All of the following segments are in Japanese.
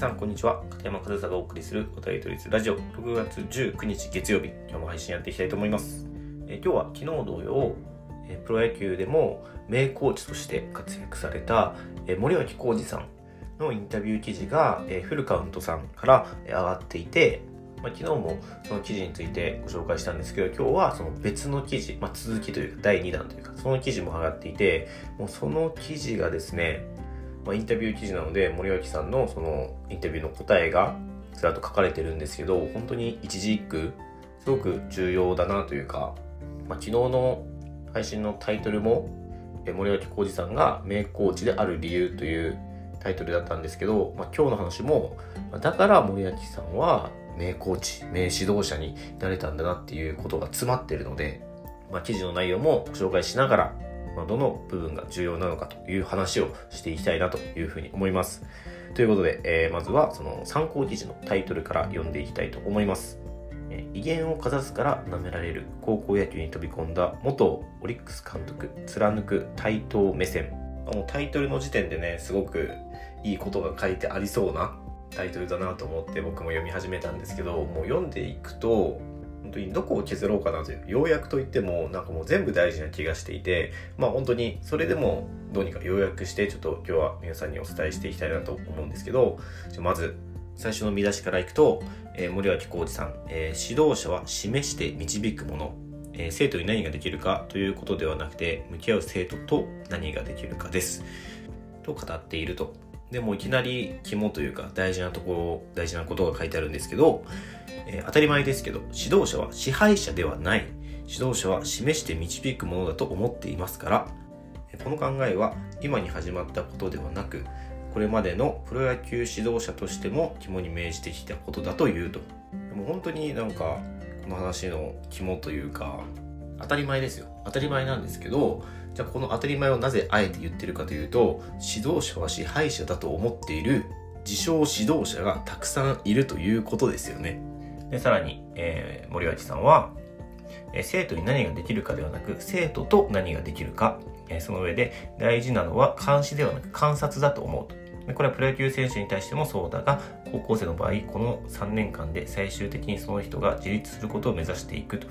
さんこんにちは。片山和沙がお送りするお便り取りラジオ。6月19日月曜日。今日も配信やっていきたいと思います。え今日は昨日同様えプロ野球でも名コーチとして活躍されたえ森脇浩二さんのインタビュー記事がえフルカウントさんから上がっていてまあ、昨日もその記事についてご紹介したんですけど、今日はその別の記事、まあ、続きというか第2弾というか、その記事も上がっていて、もうその記事がですね、まあ、インタビュー記事なので森脇さんのそのインタビューの答えがずらっと書かれてるんですけど本当に一字一句すごく重要だなというか、まあ、昨日の配信のタイトルも森脇浩二さんが名コーチである理由というタイトルだったんですけど、まあ、今日の話もだから森脇さんは名コーチ名指導者になれたんだなっていうことが詰まってるので、まあ、記事の内容も紹介しながらまあ、どの部分が重要なのかという話をしていきたいなというふうに思います。ということで、えー、まずはその参考記事のタイトルから読んでいきたいと思います。えー、威厳をかざすから舐められる高校野球に飛び込んだ元オリックス監督貫く対等目線。もうタイトルの時点でね、すごくいいことが書いてありそうなタイトルだなと思って僕も読み始めたんですけど、もう読んでいくと、本当にどこを削ろうかなという要約といってもなんかもう全部大事な気がしていてまあ本当にそれでもどうにか要約してちょっと今日は皆さんにお伝えしていきたいなと思うんですけどまず最初の見出しからいくと、えー、森脇浩二さん、えー、指導者は示して導くもの、えー、生徒に何ができるかということではなくて向き合う生徒と何ができるかです。と語っていると。でもいきなり肝というか大事なところ大事なことが書いてあるんですけどえー、当たり前ですけど、指導者は支配者ではない。指導者は示して導くものだと思っていますから、この考えは今に始まったことではなく、これまでのプロ野球指導者としても肝に銘じてきたことだというと。でも本当になんか、この話の肝というか、当たり前ですよ。当たり前なんですけど、じゃあこの当たり前をなぜあえて言ってるかというと、指導者は支配者だと思っている自称指導者がたくさんいるということですよね。で、さらに、えー、森脇さんは、えー、生徒に何ができるかではなく、生徒と何ができるか、えー、その上で大事なのは監視ではなく観察だと思うと。でこれはプロ野球選手に対してもそうだが、高校生の場合、この3年間で最終的にその人が自立することを目指していくと。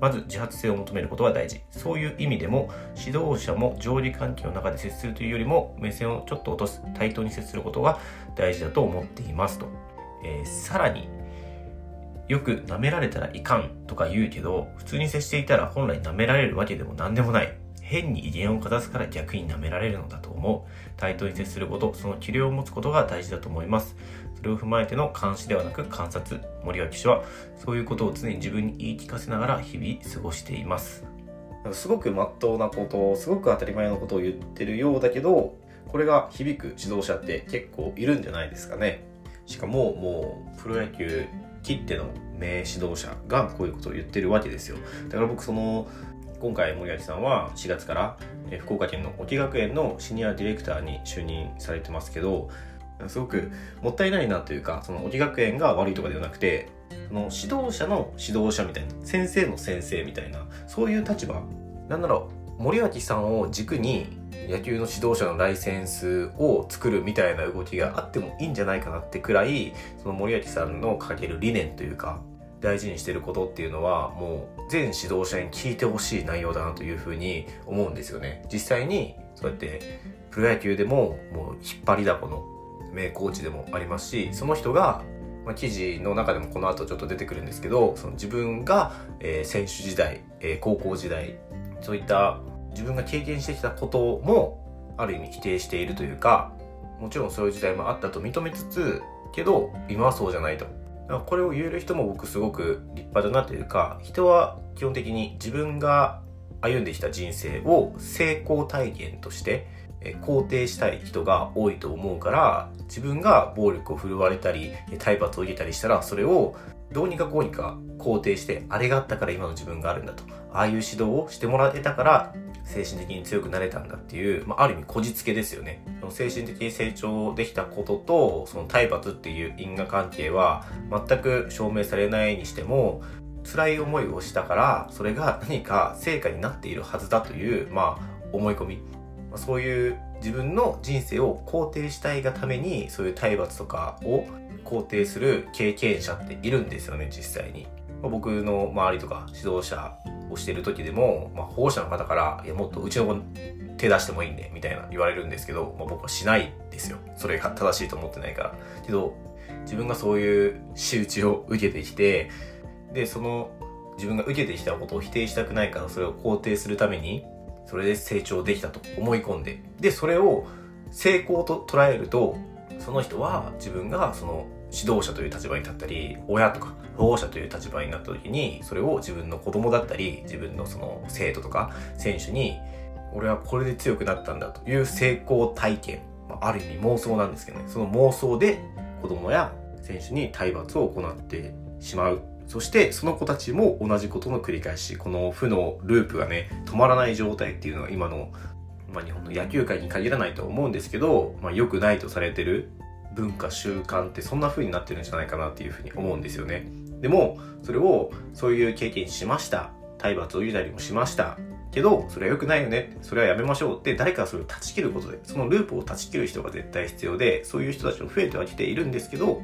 まず自発性を求めることは大事。そういう意味でも、指導者も上理関係の中で接するというよりも、目線をちょっと落とす、対等に接することが大事だと思っていますと。えー、さらに、よく舐められたらいかんとか言うけど、普通に接していたら本来舐められるわけでも何でもない。変に威厳をかざすから逆に舐められるのだと思う。対等に接すること、その器量を持つことが大事だと思います。それを踏まえての監視ではなく観察。森脇氏は、そういうことを常に自分に言い聞かせながら日々過ごしています。すごく真っ当なことを、すごく当たり前のことを言ってるようだけど、これが響く指導者って結構いるんじゃないですかね。しかも、もう、プロ野球きっての名指導者がこういうことを言ってるわけですよだから僕その今回森脇さんは4月から福岡県の沖学園のシニアディレクターに就任されてますけどすごくもったいないなというかその沖学園が悪いとかではなくてその指導者の指導者みたいな先生の先生みたいなそういう立場。なんだろう森脇さんを軸に野球の指導者のライセンスを作るみたいな動きがあってもいいんじゃないかなってくらいその森脇さんの掲げる理念というか大事にしてることっていうのはもう全指導者に聞いてほしい内容だなというふうに思うんですよね。実際にそうやってプロ野球でももう引っ張りだこの名コーチでもありますしその人がまあ、記事の中でもこの後ちょっと出てくるんですけどその自分が、えー、選手時代、えー、高校時代そういった自分が経験してきたこともある意味否定しているというかもちろんそういう時代もあったと認めつつけど今はそうじゃないと。これを言える人も僕すごく立派だなというか人は基本的に自分が歩んできた人生を成功体験として肯定したい人が多いと思うから自分が暴力を振るわれたり体罰を受けたりしたらそれをどうにかこうにか肯定してあれがあったから今の自分があるんだと。ああいう指導をしてもらえたから精神的に強くなれたんだっていう、まあ、ある意味こじつけですよね。精神的に成長できたことと、その体罰っていう因果関係は全く証明されないにしても、辛い思いをしたから、それが何か成果になっているはずだという、まあ、思い込み。まあ、そういう自分の人生を肯定したいがためにそういう体罰とかを肯定する経験者っているんですよね実際に、まあ、僕の周りとか指導者してる時でも、まあ、保護者の方から「いやもっとうちの子手出してもいいんで」みたいな言われるんですけど、まあ、僕はしないですよ。それが正しいと思ってないから。けど自分がそういう仕打ちを受けてきてでその自分が受けてきたことを否定したくないからそれを肯定するためにそれで成長できたと思い込んで。でそれを成功と捉えるとその人は自分がその指導者という立場に立ったり親とか保護者という立場になった時にそれを自分の子供だったり自分のその生徒とか選手に俺はこれで強くなったんだという成功体験ある意味妄想なんですけどね。その妄想で子供や選手に体罰を行ってしまう。そしてその子たちも同じことの繰り返しこの負のループがね止まらない状態っていうのが今の、まあ、日本の野球界に限らないと思うんですけど、まあ、良くないとされてる文化習慣ってそんな風になってるんじゃないかなっていうふうに思うんですよね。でもそれをそういう経験しました。体罰を言うたりもしました。けどそれは良くないよね。それはやめましょうって誰かがそれを断ち切ることでそのループを断ち切る人が絶対必要でそういう人たちも増えてはきているんですけど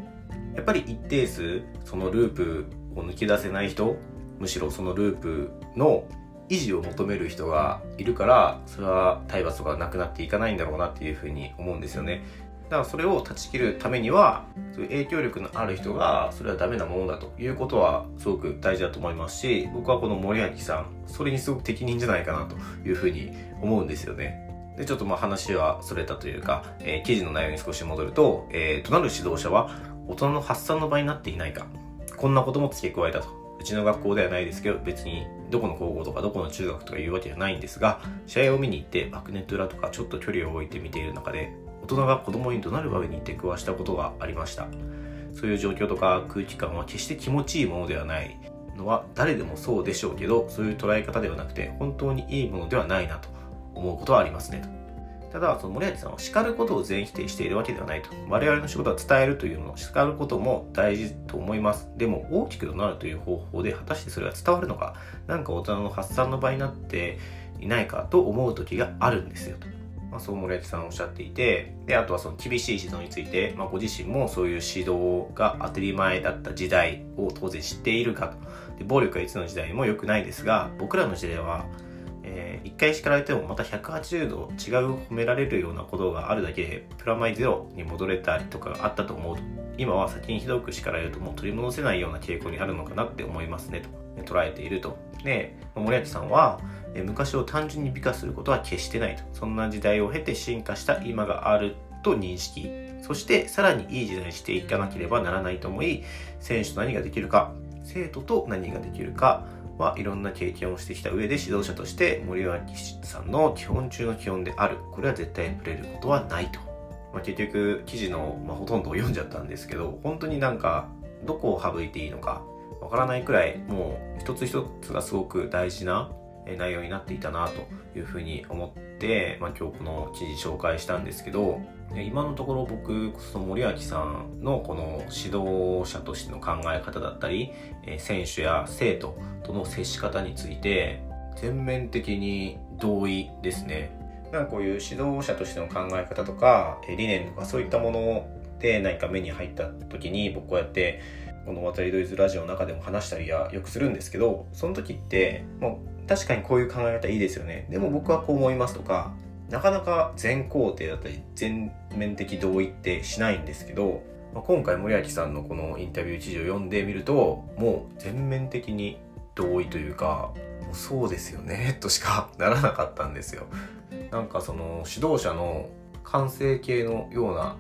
やっぱり一定数そのループを抜け出せない人むしろそのループの維持を求める人がいるからそれは体罰とかなくなっていかないんだろうなっていうふうに思うんですよね。だからそれを断ち切るためにはそういう影響力のある人がそれはダメなものだということはすごく大事だと思いますし僕はこの森脇さんそれにすごく適任じゃないかなというふうに思うんですよね。でちょっとまあ話はそれたというか、えー、記事の内容に少し戻ると、えー、となる指導者は大人の発散の場になっていないかこんなことも付け加えたと。うちの学校ではないですけど別にどこの高校とかどこの中学とかいうわけじゃないんですが試合を見に行ってバックネット裏とかちょっと距離を置いて見ている中で大人が子供に怒鳴る場面に出くわしたことがありました。そういう状況とか空気感は決して気持ちいいものではないのは誰でもそうでしょうけどそういう捉え方ではなくて本当にいいものではないなと思うことはありますねと。ただ、その森脇さんは叱ることを全否定しているわけではないと。我々の仕事は伝えるというのを叱ることも大事と思います。でも、大きくなるという方法で果たしてそれは伝わるのか、何か大人の発散の場になっていないかと思う時があるんですよと。まあ、そう森脇さんおっしゃっていて、で、あとはその厳しい指導について、まあ、ご自身もそういう指導が当たり前だった時代を当然知っているかと。で暴力はいつの時代も良くないですが、僕らの時代はえー、1回叱られてもまた180度違う褒められるようなことがあるだけでプラマイゼロに戻れたりとかがあったと思うと今は先にひどく叱られるともう取り戻せないような傾向にあるのかなって思いますねと捉えていると。で森脇さんは昔を単純に美化することは決してないと。そんな時代を経て進化した今があると認識。そしてさらにいい時代にしていかなければならないと思い選手と何ができるか生徒と何ができるかはいろんな経験をしてきた上で指導者として森脇さんの基本中の基本である。これは絶対触れることはないと、まあ、結局記事の、まあ、ほとんどを読んじゃったんですけど本当になんかどこを省いていいのかわからないくらいもう一つ一つがすごく大事な内容になっていたなというふうに思って、まあ、今日この記事紹介したんですけど今のところ僕その森脇さんのこの指導者としての考え方だったり選手や生徒との接し方について全面的に同意ですね。なんかこういう指導者としての考え方とか理念とかそういったもので何か目に入った時に僕こうやってこの渡りドイズラジオの中でも話したりはよくするんですけどその時ってもう確かにこういう考え方いいですよね。でも僕はこう思いますとかなかなか全肯定だったり全面的同意ってしないんですけど、まあ、今回森脇さんのこのインタビュー記事を読んでみるともう全面的に同意というかもうそうですよね としかならなかったんですよ。なんかその指導者の完成形のような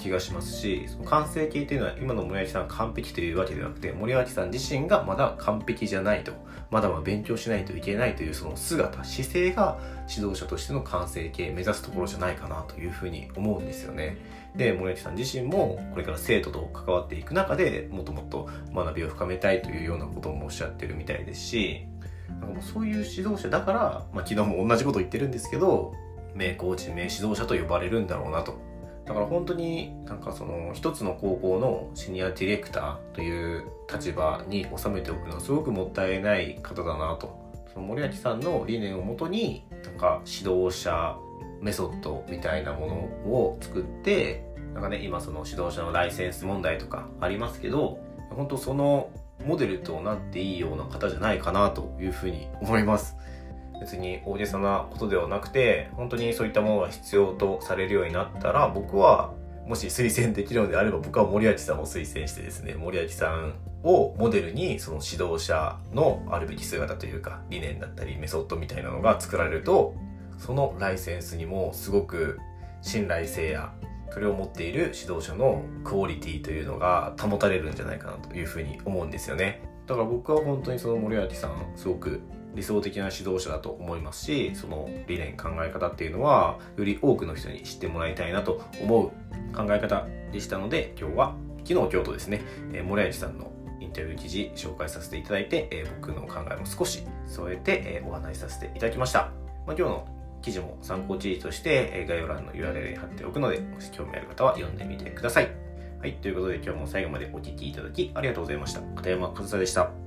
気がしますしその完成形というのは今の森脇さん完璧というわけではなくて森脇さん自身がまだ完璧じゃないとまだまだ勉強しないといけないというその姿姿勢が指導者としての完成形目指すところじゃないかなというふうに思うんですよね。で森脇さん自身もこれから生徒と関わっていく中でもっともっと学びを深めたいというようなこともおっしゃってるみたいですしなんかもうそういう指導者だから、まあ、昨日も同じこと言ってるんですけど名コーチ名指導者と呼ばれるんだろうなとだから本当になんかその一つの高校のシニアディレクターという立場に収めておくのはすごくもったいない方だなとその森脇さんの理念をもとになんか指導者メソッドみたいなものを作ってなんかね今その指導者のライセンス問題とかありますけど本当そのモデルとなっていいような方じゃないかなというふうに思います。別に大げさなことではなくて本当にそういったものが必要とされるようになったら僕はもし推薦できるのであれば僕は森脇さんを推薦してですね森脇さんをモデルにその指導者のあるべき姿というか理念だったりメソッドみたいなのが作られるとそのライセンスにもすごく信頼性やそれを持っている指導者のクオリティというのが保たれるんじゃないかなというふうに思うんですよね。だから僕は本当にその森脇さんすごく理想的な指導者だと思いますしその理念考え方っていうのはより多くの人に知ってもらいたいなと思う考え方でしたので今日は昨日今日とですね、えー、森脇さんのインタビュー記事紹介させていただいて、えー、僕の考えも少し添えて、えー、お話しさせていただきました。まあ、今日の記事も参考記事としてえ概要欄の URL に貼っておくので、もし興味ある方は読んでみてください。はい、ということで今日も最後までお聴きいただきありがとうございました。片山和沙でした。